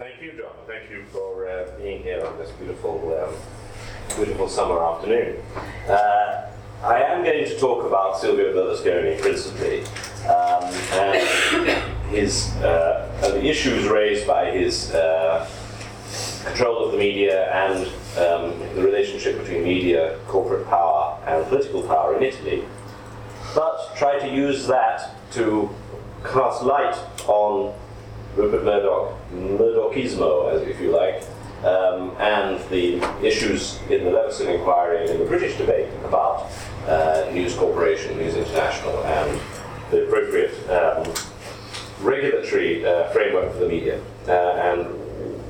Thank you, John. Thank you for uh, being here on this beautiful, um, beautiful summer afternoon. Uh, I am going to talk about Silvio Berlusconi principally, um, and his uh, and the issues raised by his uh, control of the media and um, the relationship between media, corporate power, and political power in Italy. But try to use that to cast light on Rupert Murdoch, Murdochismo, as if you like, um, and the issues in the Leveson inquiry and in the British debate about uh, News Corporation, News International, and the appropriate um, regulatory uh, framework for the media, uh, and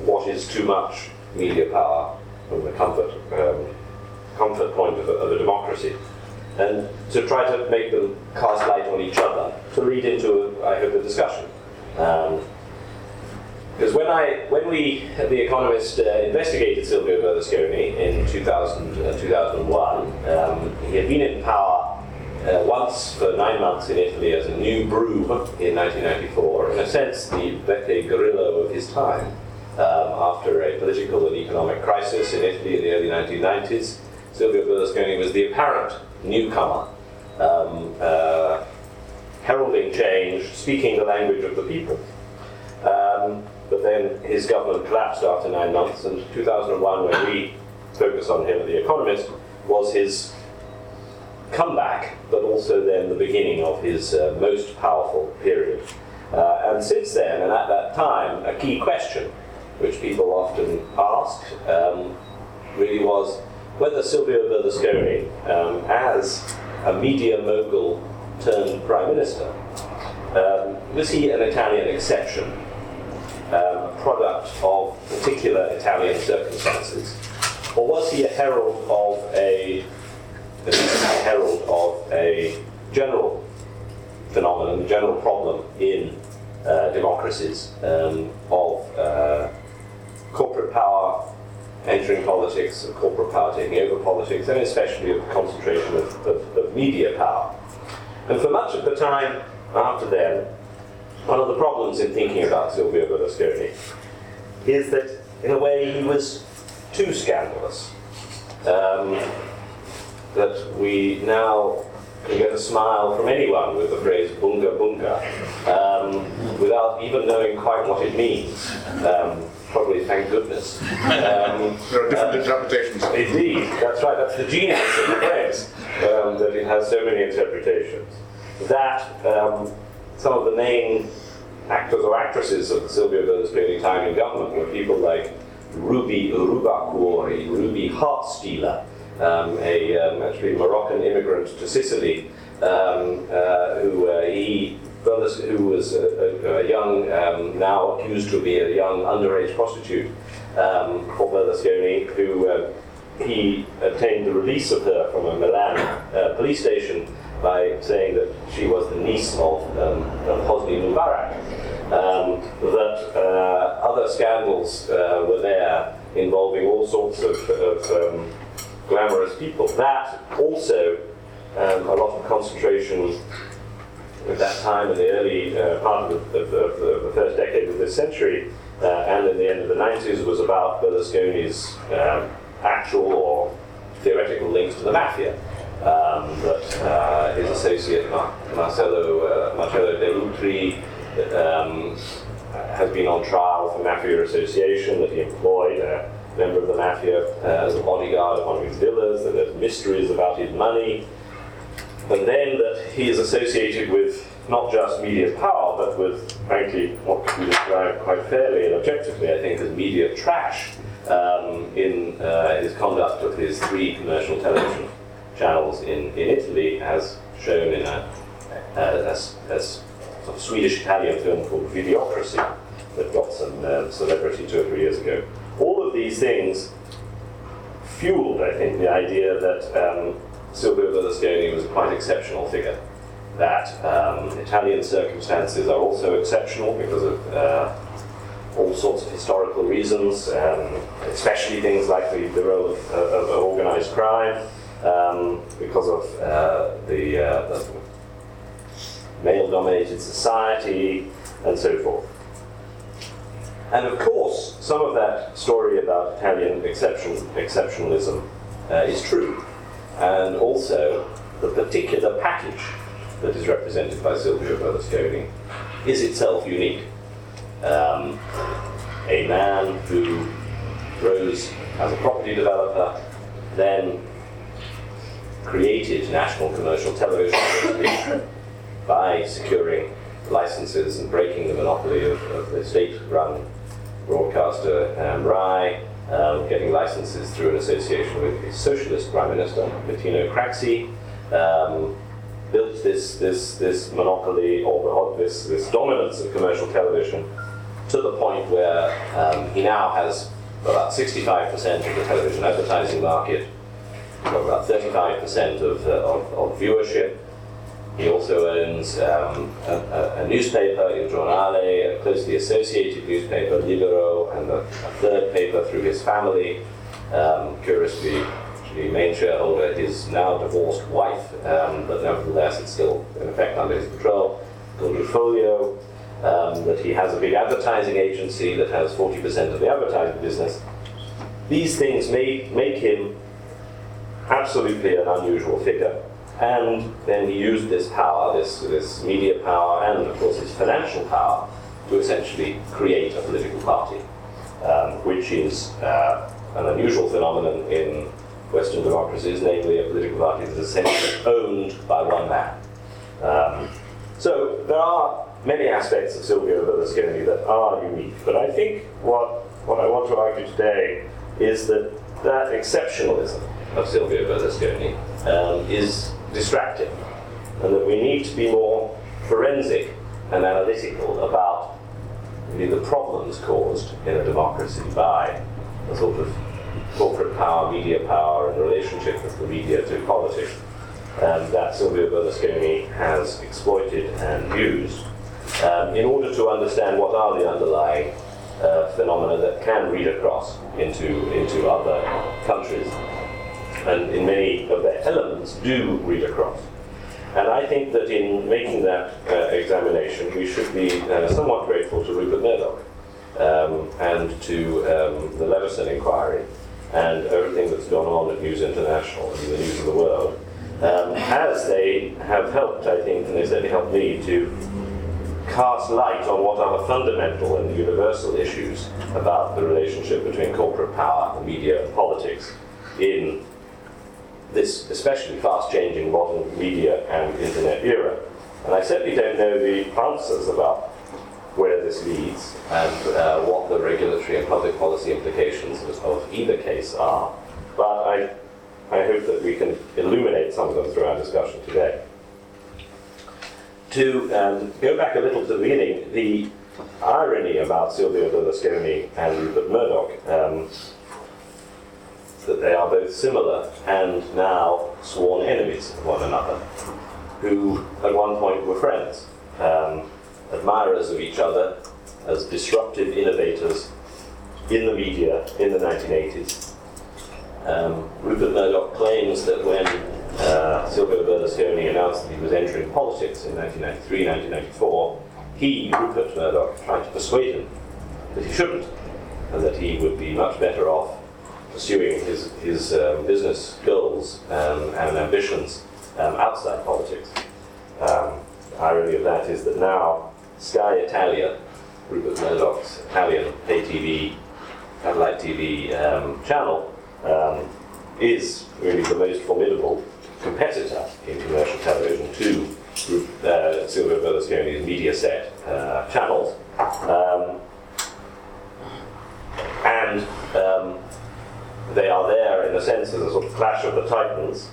what is too much media power from the comfort um, comfort point of a, of a democracy and to try to make them cast light on each other, to lead into, I hope, a discussion. Um, because when I, when we, The Economist, uh, investigated Silvio Berlusconi in 2000, uh, 2001, um, he had been in power uh, once for nine months in Italy as a new broom in 1994, in a sense, the Beppe Grillo of his time. Um, after a political and economic crisis in Italy in the early 1990s, Silvio Berlusconi was the apparent newcomer, um, uh, heralding change, speaking the language of the people. Um, but then his government collapsed after nine months, and 2001, when we focus on him at The Economist, was his comeback, but also then the beginning of his uh, most powerful period. Uh, and since then, and at that time, a key question, which people often ask, um, really was whether Silvio Berlusconi, um, as a media mogul turned prime minister, um, was he an Italian exception, um, a product of particular Italian circumstances, or was he a herald of a, a herald of a general phenomenon, a general problem in uh, democracies um, of uh, corporate power entering politics, of corporate power taking over politics, and especially of the concentration of, of, of media power. And for much of the time after then, one of the problems in thinking about Silvio Berlusconi is that, in a way, he was too scandalous. Um, that we now can get a smile from anyone with the phrase bunga bunga um, without even knowing quite what it means. Um, probably thank goodness. Um, there are different uh, interpretations. Indeed, that's right. That's the genius of the phrase um, that it has so many interpretations. That um, some of the main actors or actresses of the Silvio Berlusconi time in government were people like Ruby Rubacuori, Ruby Heartstealer, um, a um, actually Moroccan immigrant to Sicily, um, uh, who uh, he who was a, a, a young, um, now accused to be a young underage prostitute, um, called Berlusconi, who uh, he obtained the release of her from a Milan uh, police station by saying that she was the niece of, um, of Hosni Mubarak. Um, that uh, other scandals uh, were there involving all sorts of, of um, glamorous people. That also, um, a lot of concentration at that time in the early uh, part of the, of, the, of the, first decade of this century uh, and in the end of the 90s was about Berlusconi's um, actual or theoretical links to the mafia. Um, that uh, his associate Mar- Marcello, uh, Marcello Dell'Utri um, has been on trial for mafia association, that he employed a member of the mafia uh, as a bodyguard of one of his villas, that there's mysteries about his money, and then that he is associated with not just media power, but with, frankly, what can be described quite fairly and objectively, I think, as media trash um, in uh, his conduct of his three commercial television channels in, in Italy, as shown in a, a, a, a sort of Swedish-Italian film called Videocracy that got some uh, celebrity two or three years ago. All of these things fueled, I think, the idea that um, Silvio Berlusconi was a quite exceptional figure. That um, Italian circumstances are also exceptional because of uh, all sorts of historical reasons, um, especially things like the, the role of, of, of organized crime, um, because of uh, the, uh, the male dominated society, and so forth. And of course, some of that story about Italian exception, exceptionalism uh, is true. And also, the particular package that is represented by Silvio Berlusconi is itself unique. Um, a man who rose as a property developer, then created national commercial television by securing licenses and breaking the monopoly of, of the state-run broadcaster um, RAI, um, getting licenses through an association with his socialist prime minister, Bettino Craxi, um, built this, this, this monopoly or, or this, this dominance of commercial television to the point where um, he now has about 65% of the television advertising market, about 35% of, uh, of, of viewership, he also owns um, a, a, a, newspaper, Il Giornale, a closely associated newspaper, Libero, and a, a third paper through his family. Um, curiously, the main shareholder is now divorced wife, um, but nevertheless it's still in effect under his control, called Foglio. Um, that he has a big advertising agency that has 40% of the advertising business. These things make, make him absolutely an unusual figure. And then he used this power, this, this media power, and of course his financial power, to essentially create a political party, um, which is uh, an unusual phenomenon in Western democracies, namely a political party that is essentially owned by one man. Um, so there are many aspects of Silvio Berlusconi that are unique, but I think what, what I want to argue today is that that exceptionalism of Silvio Berlusconi um, is distracting, and that we need to be more forensic and analytical about the problems caused in a democracy by a sort of corporate power, media power, and the relationship of the media to politics um, that Silvio Berlusconi has exploited and used um, in order to understand what are the underlying uh, phenomena that can read across into, into other countries and in many of their elements do read across. And I think that in making that uh, examination, we should be uh, somewhat grateful to Rupert Murdoch um, and to um, the Leveson inquiry and everything that's gone on at News International and the News of the World, um, as they have helped, I think, and they certainly helped me to cast light on what are the fundamental and universal issues about the relationship between corporate power, the media, and politics in this especially fast changing modern media and internet era. And I certainly don't know the answers about where this leads and uh, what the regulatory and public policy implications of either case are. But I, I hope that we can illuminate some of them through our discussion today. To um, go back a little to the beginning, the irony about Silvio Berlusconi and Rupert Murdoch um, that they are both similar and now sworn enemies of one another, who at one point were friends, um, admirers of each other as disruptive innovators in the media in the 1980s. Um, Rupert Murdoch claims that when uh, Silvio Berlusconi announced that he was entering politics in 1993 1994, he, Rupert Murdoch, tried to persuade him that he shouldn't, and that he would be much better off pursuing his, his um, business goals um, and ambitions um, outside politics. Um, the irony of that is that now Sky Italia, Rupert Murdoch's Italian pay TV, satellite TV um, channel, um, is really the most formidable competitor in commercial television to uh, Silvio Berlusconi's Mediaset uh, channels. and they are there in a sense as a sort of clash of the titans.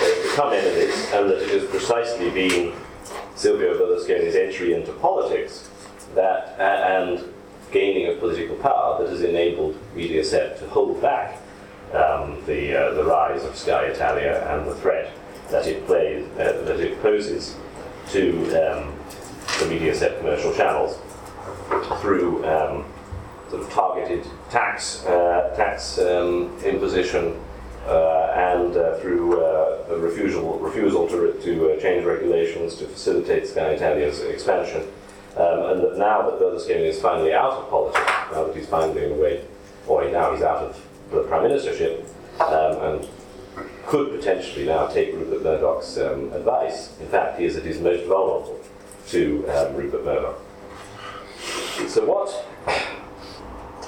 They've become enemies, and that it is precisely being Silvio Berlusconi's entry into politics that and gaining of political power that has enabled Mediaset to hold back um, the uh, the rise of Sky Italia and the threat that it plays uh, that it poses to um, the Mediaset commercial channels through um, sort of targeted tax uh, tax um, imposition uh, and uh, through uh, a refusal refusal to, to uh, change regulations to facilitate Sky Italia's expansion, um, and that now that Berlusconi is finally out of politics, now that he's finally away, or now he's out of the prime ministership, um, and could potentially now take Rupert Murdoch's um, advice. In fact, he is at his most vulnerable to um, Rupert Murdoch. So what,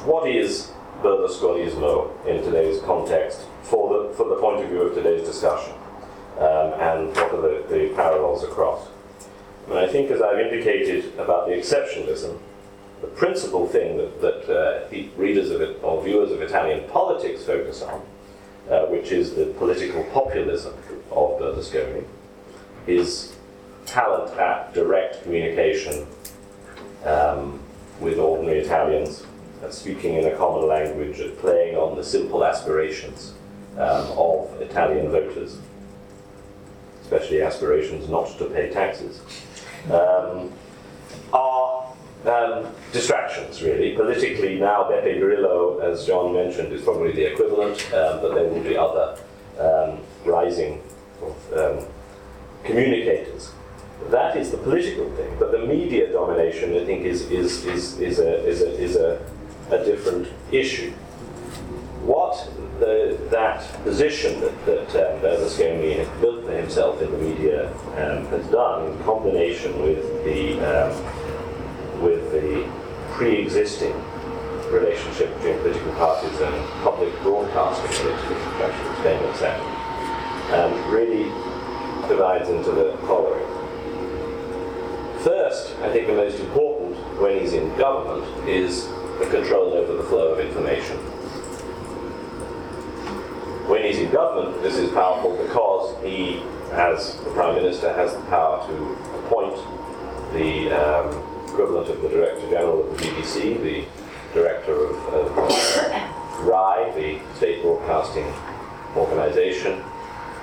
what is Berlusconismo in today's context for the, for the point of view of today's discussion? Um, and what are the, the parallels across? And I think, as I've indicated about the exceptionalism, the principal thing that, that uh, readers of it, or viewers of Italian politics focus on, uh, which is the political populism of Berlusconi, is talent at direct communication um, with ordinary Italians, at speaking in a common language, at playing on the simple aspirations um, of Italian voters, especially aspirations not to pay taxes um, are um, distractions, really. Politically, now Beppe Grillo, as John mentioned, is probably the equivalent, um, but there will be other um, rising um, communicators. That is the political thing, but the media domination, I think, is, is, is, is, a, is, a, is a, a different issue. What the, that position that, that um, Berlusconi built for himself in the media um, has done, in combination with the um, with the pre-existing relationship between political parties and public broadcasting, which is famous at, um, really divides into the following. First, I think the most important when he's in government is the control over the flow of information. When he's in government, this is powerful because he, as the Prime Minister, has the power to appoint the um, equivalent of the Director General of the BBC, the Director of, of RAI, the state broadcasting organisation,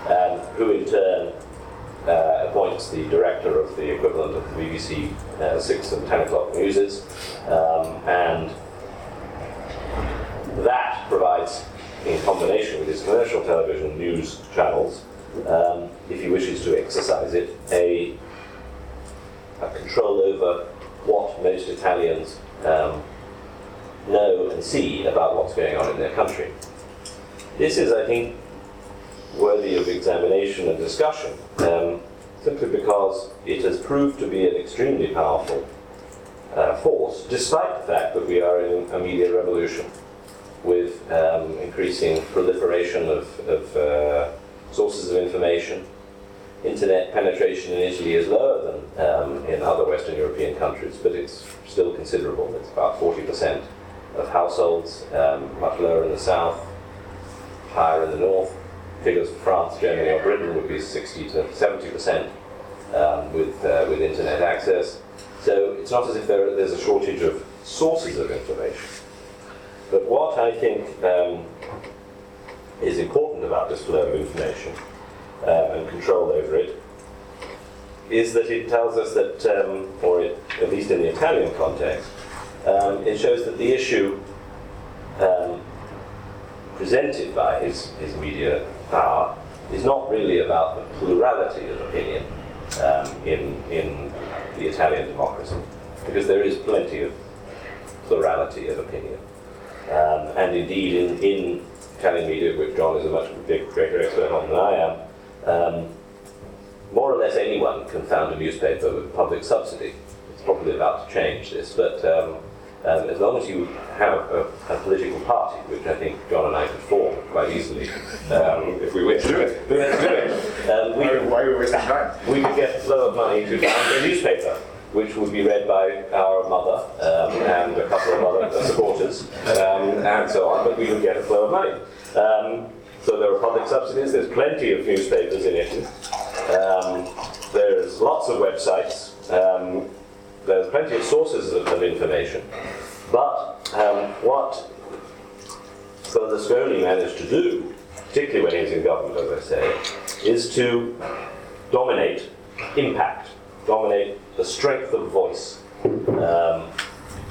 um, who in turn uh, appoints the director of the equivalent of the BBC uh, 6 and 10 o'clock newses, um, and provides in combination with his commercial television news channels, um, if he wishes to exercise it, a, a control over what most Italians um, know and see about what's going on in their country. This is, I think, worthy of examination and discussion, um, simply because it has proved to be an extremely powerful uh, force, despite the fact that we are in a media revolution with um, increasing proliferation of, of uh, sources of information. Internet penetration in Italy is lower than um, in other Western European countries, but it's still considerable. It's about 40% of households, um, much lower in the south, higher in the north. Figures for France, Germany, or Britain would be 60 to 70% um, with, uh, with internet access. So it's not as if there, there's a shortage of sources of information. But what I think um, is important about this flow of information uh, and control over it is that it tells us that, um, or it, at least in the Italian context, um, it shows that the issue um, presented by his, his media power is not really about the plurality of opinion um, in, in the Italian democracy, because there is plenty of plurality of opinion. Um, and indeed, in, in Italian media, which John is a much big, greater expert on than I am, um, more or less anyone can found a newspaper with public subsidy. It's probably about to change this, but um, um, as long as you have a, a, political party, which I think John and I could form quite easily, um, if we wish. Do it. Do it. Um, we, why, why we wasting time? We could get a flow of money to found a newspaper which would be read by our mother um, and a couple of other supporters um, and so on, but we would get a flow of money. Um, so there are public subsidies, there's plenty of newspapers in Italy, um, there's lots of websites, um, there's plenty of sources of, of information, but um, what Berlusconi managed to do, particularly when he was in government, as I say, is to dominate impact, dominate the strength of voice um,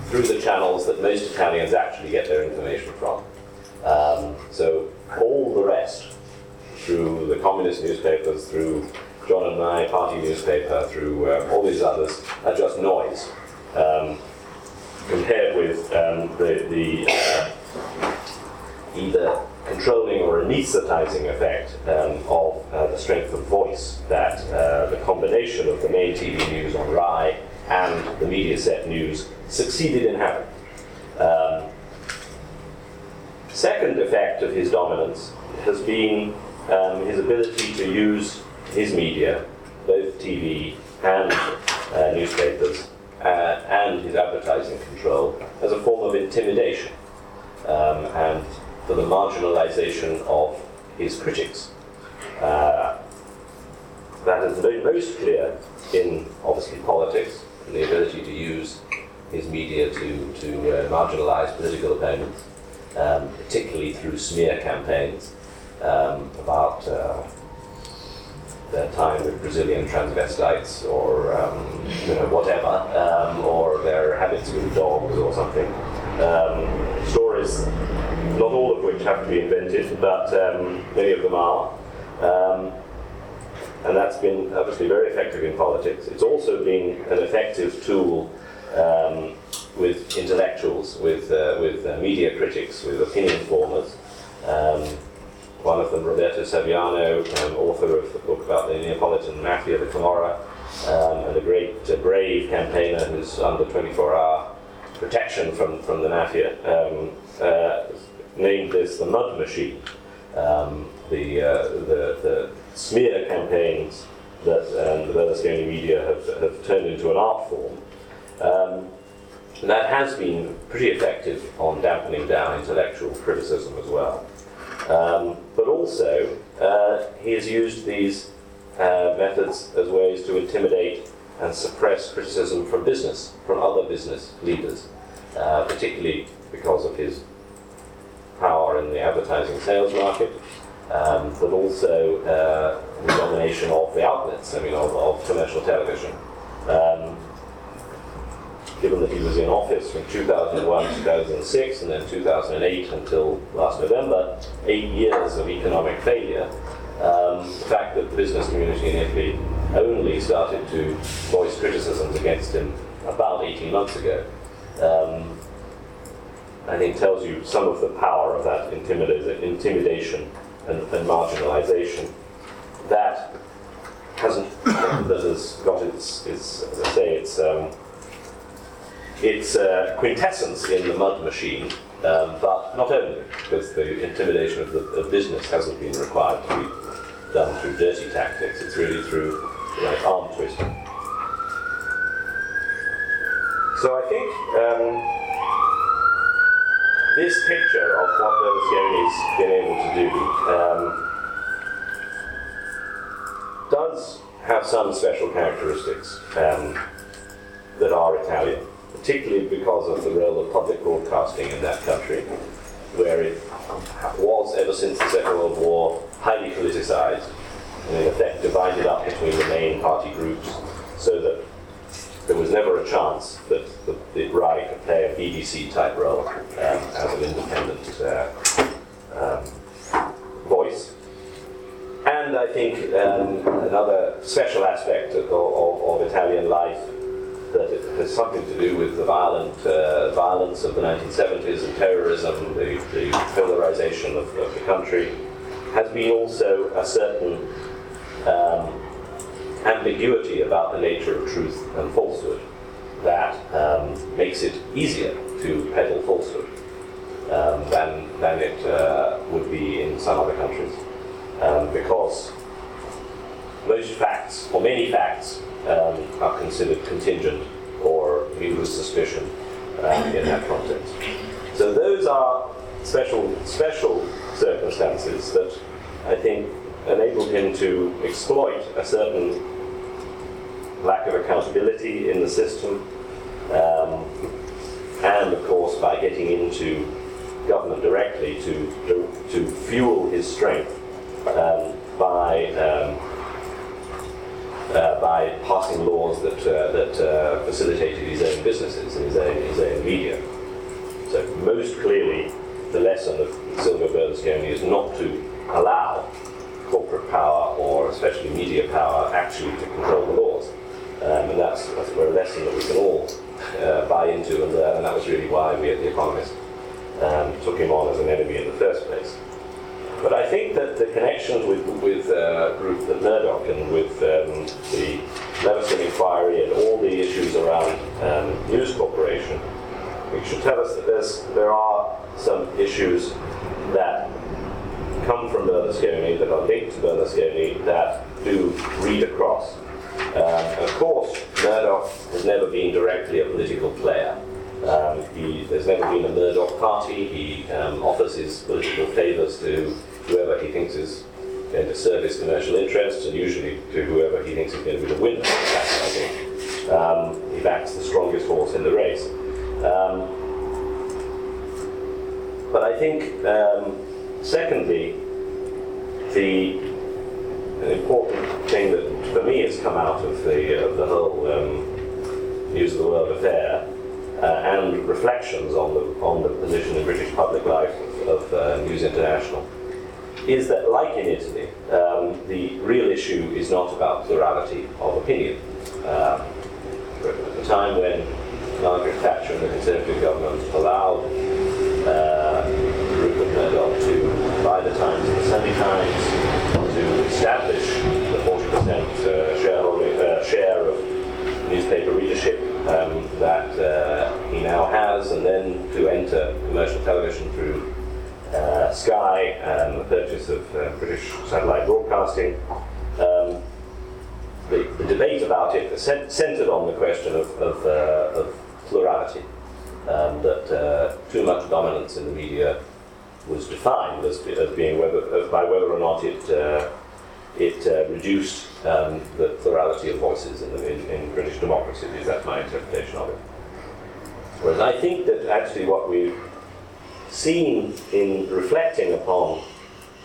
through the channels that most Italians actually get their information from. Um, so all the rest, through the communist newspapers, through John and my party newspaper, through uh, all these others, are just noise um, compared with um, the, the uh, either controlling or anesthetizing effect um, of uh, the strength of voice that uh, the combination of the main TV news on RAI and the Mediaset news succeeded in having. Um, second effect of his dominance has been um, his ability to use his media, both TV and uh, newspapers, uh, and his advertising control as a form of intimidation um, and for the marginalization of his critics. Uh, that is most clear in obviously politics and the ability to use his media to, to uh, marginalize political opponents, um, particularly through smear campaigns um, about uh, their time with Brazilian transvestites or um, you know, whatever, um, or their habits with dogs or something. Um, stories, not all of which have to be invented, but um, many of them are. Um, and that's been obviously very effective in politics. It's also been an effective tool um, with intellectuals, with, uh, with uh, media critics, with opinion formers. Um, one of them, Roberto Saviano, um, author of the book about the Neapolitan Mafia, the Camorra, um, and a great brave campaigner who's under 24 hour protection from, from the Mafia, um, uh, named this the mud machine. Um, the, uh, the, the smear campaigns that um, the Berlusconi media have, have turned into an art form. Um, that has been pretty effective on dampening down intellectual criticism as well. Um, but also, uh, he has used these uh, methods as ways to intimidate and suppress criticism from business, from other business leaders, uh, particularly because of his power in the advertising sales market, um, but also uh, the domination of the outlets, I mean, of, of commercial television. Um, given that he was in office from 2001 to 2006 and then 2008 until last November, eight years of economic failure, um, the fact that the business community in Italy only started to voice criticisms against him about 18 months ago, um, I think tells you some of the power of that intimida- intimidation and, and marginalization. That hasn't, that has got its, its as I say, its um, its uh, quintessence in the mud machine, um, but not only, because the intimidation of the of business hasn't been required to be done through dirty tactics, it's really through like arm twisting. So I think um, this picture of what Berlusconi's been able to do um, does have some special characteristics um, that are Italian particularly because of the role of public broadcasting in that country, where it was, ever since the Second World War, highly politicized and in effect divided up between the main party groups so that there was never a chance that the, the a BBC type role um, as an independent uh, um, voice. And I think um, another special aspect of, of, of Italian life that it has something to do with the violent uh, violence of the 1970s and terrorism, the, the polarization of, of, the country, has been also a certain um, ambiguity about the nature of truth and falsehood that um, makes it easier to peddle falsehood um, than, than it uh, would be in some other countries. Um, because most facts, or many facts, um, are considered contingent or viewed with suspicion um, in that context. So those are special special circumstances that I think enabled him to exploit a certain lack of accountability in the system, um, and of course by getting into government directly to to, to fuel his strength um, by um, uh, by passing laws that, uh, that uh, facilitated his own businesses and his own, his own media. So most clearly, the lesson of Silvio Berlusconi is not to allow corporate power or especially media power actually to control the laws. Um, and that's, that's a lesson that we can all uh, buy into and learn, and that was really why we at The Economist um, took him on as an enemy in the first place. But I think that the connections with, with uh, Murdoch and with um, the Leveson inquiry and all the issues around um, News Corporation, it should tell us that there's, there are some issues that come from Berlusconi, that are linked to Berlusconi, that do read across. Um, of course, Murdoch has never been directly a political player. Um, he, there's never been a Murdoch party. He um, offers his political favours to whoever he thinks is going to serve his commercial interests, and usually to whoever he thinks is going to be the winner. I think. He backs the strongest horse in the race. Um, but I think, um, secondly, the an important thing that for me has come out of the, uh, the whole um, News of the World affair uh, and reflections on the, on the position in British public life of, of uh, News International is that, like in Italy, um, the real issue is not about plurality of opinion. Um, at the time when Margaret Thatcher and the Conservative government allowed uh, Rupert Murdoch to buy the Times and the Sunday Times, 40% uh, uh, share of newspaper readership um, that uh, he now has, and then to enter commercial television through Sky and the purchase of British satellite broadcasting. Um, the, the, debate about it centered on the question of, of, of plurality, um, that uh, too much dominance in the media was defined as, as being whether, by whether or not it, uh, it uh, reduced um, the plurality of voices in, the, in, in British democracy. Is that my interpretation of it? Whereas I think that actually what we've seen in reflecting upon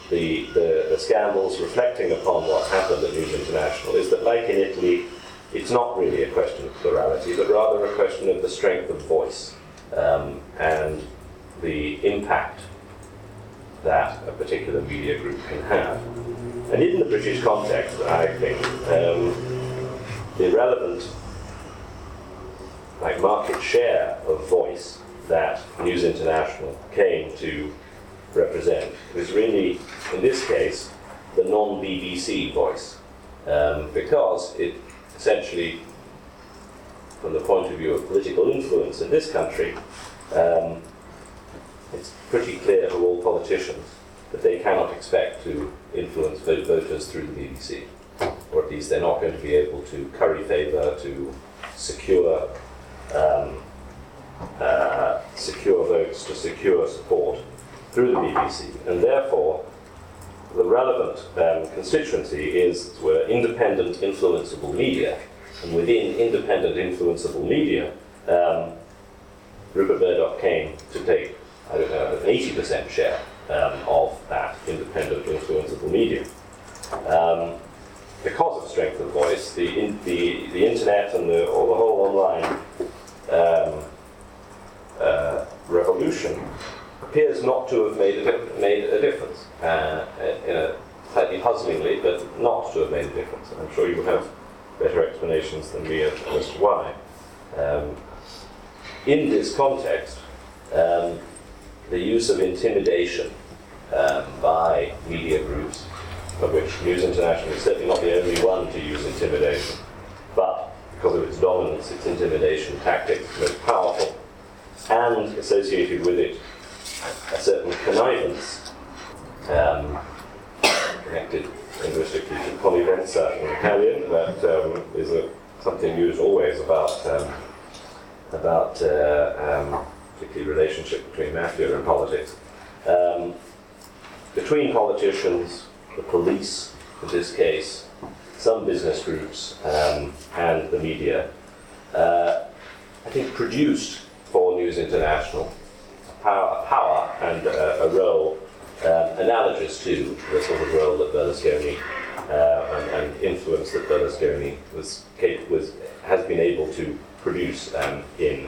the, the, the, scandals, reflecting upon what happened at News International, is that, like in Italy, it's not really a question of plurality, but rather a question of the strength of voice um, and the impact that a particular media group can have. And in the British context, I think um, the relevant like market share of voice that News International came to represent was really, in this case, the non-BBC voice, um, because it essentially, from the point of view of political influence in this country, um, it's pretty clear to all politicians that they cannot expect to influence voters through the BBC, or at least they're not going to be able to curry favour, to secure um, uh, secure votes, to secure support through the BBC, and therefore the relevant um, constituency is were independent, influenceable media, and within independent, influenceable media, um, Rupert Murdoch came to take I don't know, an 80% share um, of that independent, influenceable media. Um, because of strength of voice, the, in, the, the internet and the, or the whole online um, uh, revolution appears not to have made a, made a difference. Uh, in a slightly puzzlingly, but not to have made a difference. I'm sure you have better explanations than me as to why. Um, in this context, um, the use of intimidation um, by media groups, of which News International is certainly not the only one to use intimidation, but because of its dominance, its intimidation tactics are most powerful, and associated with it a certain connivance um, connected linguistically to connivenza in Italian, that um, is a, something used always about um, about uh, um, particularly relationship between mafia and politics. Um, between politicians, the police, in this case, some business groups, um, and the media, uh, I think produced for News International power, power and uh, a role um, analogous to the sort of role that Berlusconi uh, and, and, influence that Berlusconi was, was, has been able to produce um, in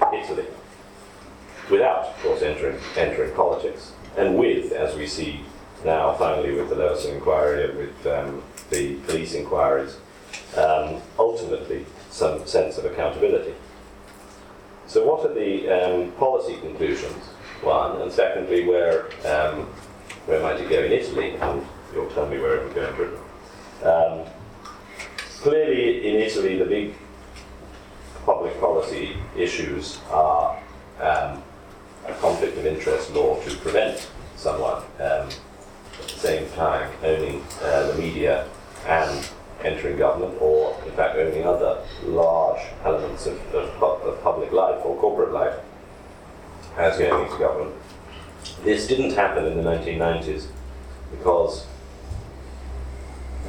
Entering, entering politics. And with, as we see now, finally, with the Leveson inquiry, with um, the police inquiries, um, ultimately some sense of accountability. So, what are the um, policy conclusions? One, and secondly, where um, where might it go in Italy? And you'll tell me where it would go in Britain. Um, clearly, in Italy, the big public policy issues are um, a conflict of interest law to prevent someone um, at the same time owning uh, the media and entering government, or in fact owning other large elements of, of, of public life or corporate life as going into government. This didn't happen in the 1990s because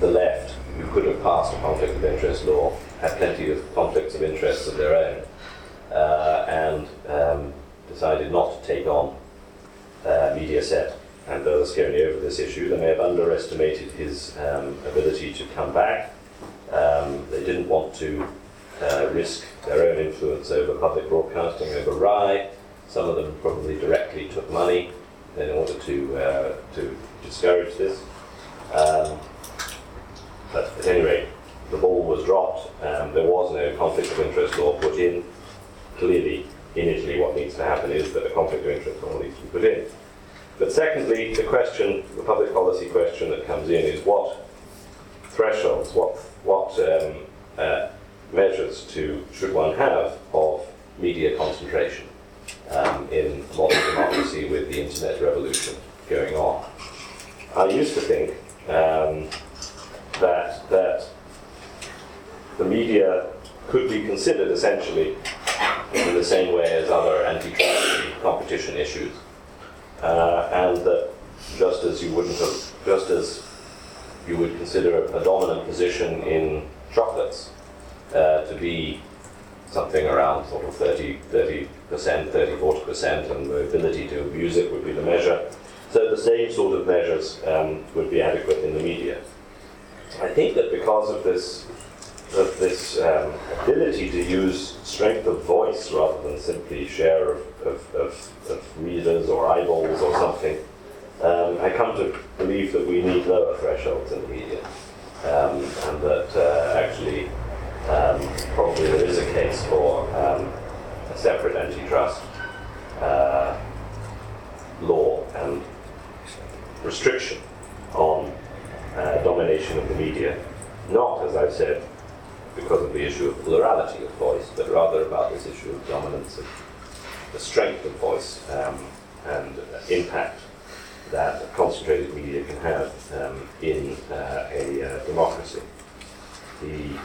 the left, who could have passed a conflict of interest law, had plenty of conflicts of interest of their own, uh, and um, decided not to take on uh, Mediaset Berlusconi over this issue. They may have underestimated his um, ability to come back. Um, they didn't want to uh, risk their own influence over public broadcasting, over RAI. Some of them probably directly took money in order to, uh, to discourage this. Um, but at any rate, the ball was dropped. Um, there was no conflict of interest law put in. Clearly, in Italy, what needs to happen is that a conflict of interest law needs to be put in. But secondly, the question, the public policy question that comes in is what thresholds, what, what um, uh, measures to, should one have of media concentration um, in modern democracy with the internet revolution going on. I used to think um, that, that the media could be considered essentially in the same way as other antitrust competition issues, uh, and that just as you wouldn't have, just as you would consider a dominant position in chocolates uh, to be something around sort of 30, 30%, 30, 40%, and the ability to abuse it would be the measure. So the same sort of measures um, would be adequate in the media. I think that because of this, of this um, ability to use strength of voice rather than simply share of, of, of, of readers or eyeballs or something, um, I come to believe that we need lower thresholds in the media, um, and that uh, actually um, probably there is a case for um, a separate antitrust uh, law and restriction on uh, domination of the media, not, as I've said, because of the issue of plurality of voice, but rather about this issue of dominance of the strength of voice um, and impact that concentrated media can have um, in uh, a uh, democracy. The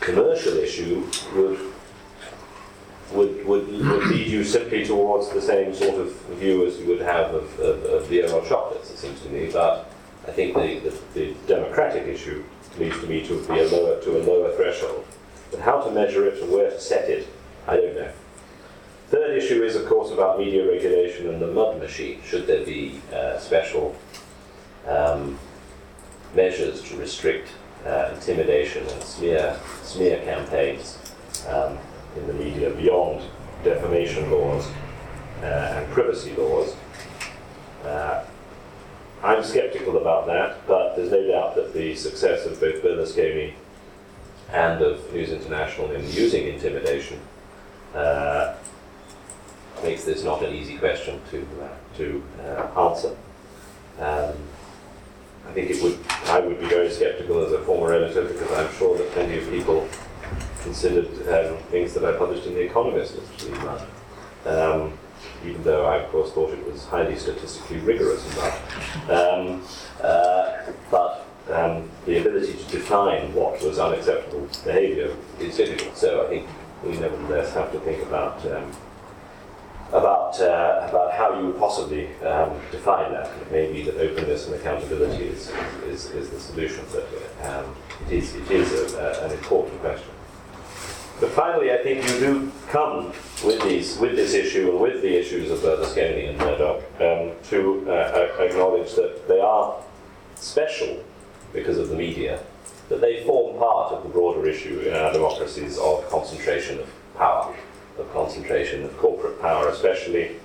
commercial issue would would, would, would lead you simply towards the same sort of view as you would have of, of, of beer or chocolates, it seems to me. But I think the, the, the democratic issue leads to me to be a lower to a lower threshold. But how to measure it and where to set it, I don't know. Third issue is, of course, about media regulation and the mud machine. Should there be uh, special um, measures to restrict uh, intimidation and smear smear campaigns um, in the media beyond defamation laws uh, and privacy laws? I'm skeptical about that, but there's no doubt that the success of both Berlusconi and of News International in using intimidation uh, makes this not an easy question to uh, to uh, answer. Um, I think it would. I would be very sceptical as a former editor because I'm sure that plenty of people considered um, things that I published in The Economist as to be mud. Um, even though I, of course, thought it was highly statistically rigorous and that. Um, uh, but um, the ability to define what was unacceptable behaviour is difficult. So I think we nevertheless have to think about um, about uh, about how you would possibly um, define that. It may be that openness and accountability is, is, is the solution, but um, it is, it is a, a, an important question. But finally, I think you do come with these, with this issue and with the issues of Berlusconi and Murdoch um, to uh, acknowledge that they are special because of the media, that they form part of the broader issue in our democracies of concentration of power, of concentration of corporate power, especially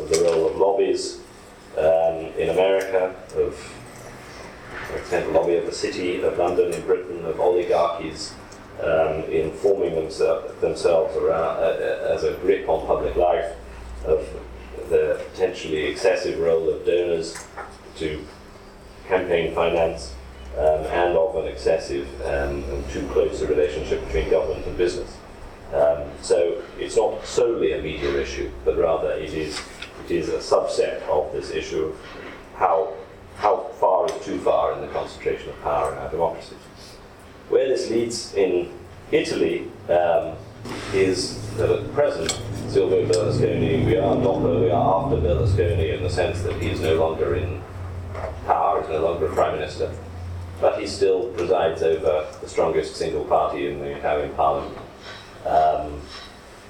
of the role of lobbies um, in America, of, example, lobby of the city of London in Britain, of oligarchies um, in forming themse- themselves around, uh, uh, as a grip on public life, of the potentially excessive role of donors to campaign finance, um, and of an excessive um, and too close a relationship between government and business. Um, so it's not solely a media issue, but rather it is, it is a subset of this issue of how, how far is too far in the concentration of power in our democracy. Where this leads in Italy um, is that at present, Silvio Berlusconi, we are not we are after Berlusconi in the sense that he is no longer in power, he's no longer a prime minister, but he still presides over the strongest single party in the Italian parliament. Um,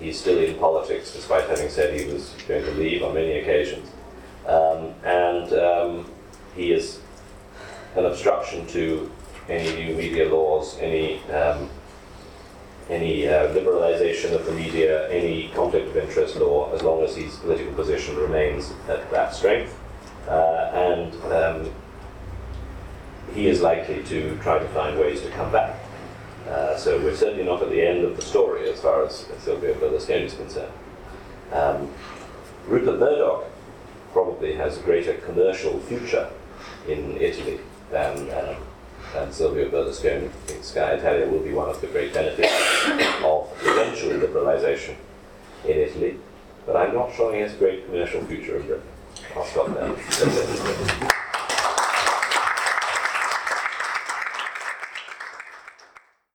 he's still in politics, despite having said he was going to leave on many occasions. Um, and um, he is an obstruction to any new media laws, any um, any uh, liberalisation of the media, any conflict of interest law, as long as his political position remains at that strength. Uh, and um, he is likely to try to find ways to come back. Uh, so we're certainly not at the end of the story as far as Silvio Berlusconi is concerned. Um, Rupert Murdoch probably has a greater commercial future in Italy than, um, than Silvio Berlusconi. Think Sky Italia will be one of the great benefits of eventual liberalisation in Italy, but I'm not sure he has a great commercial future in Britain. I'll stop there.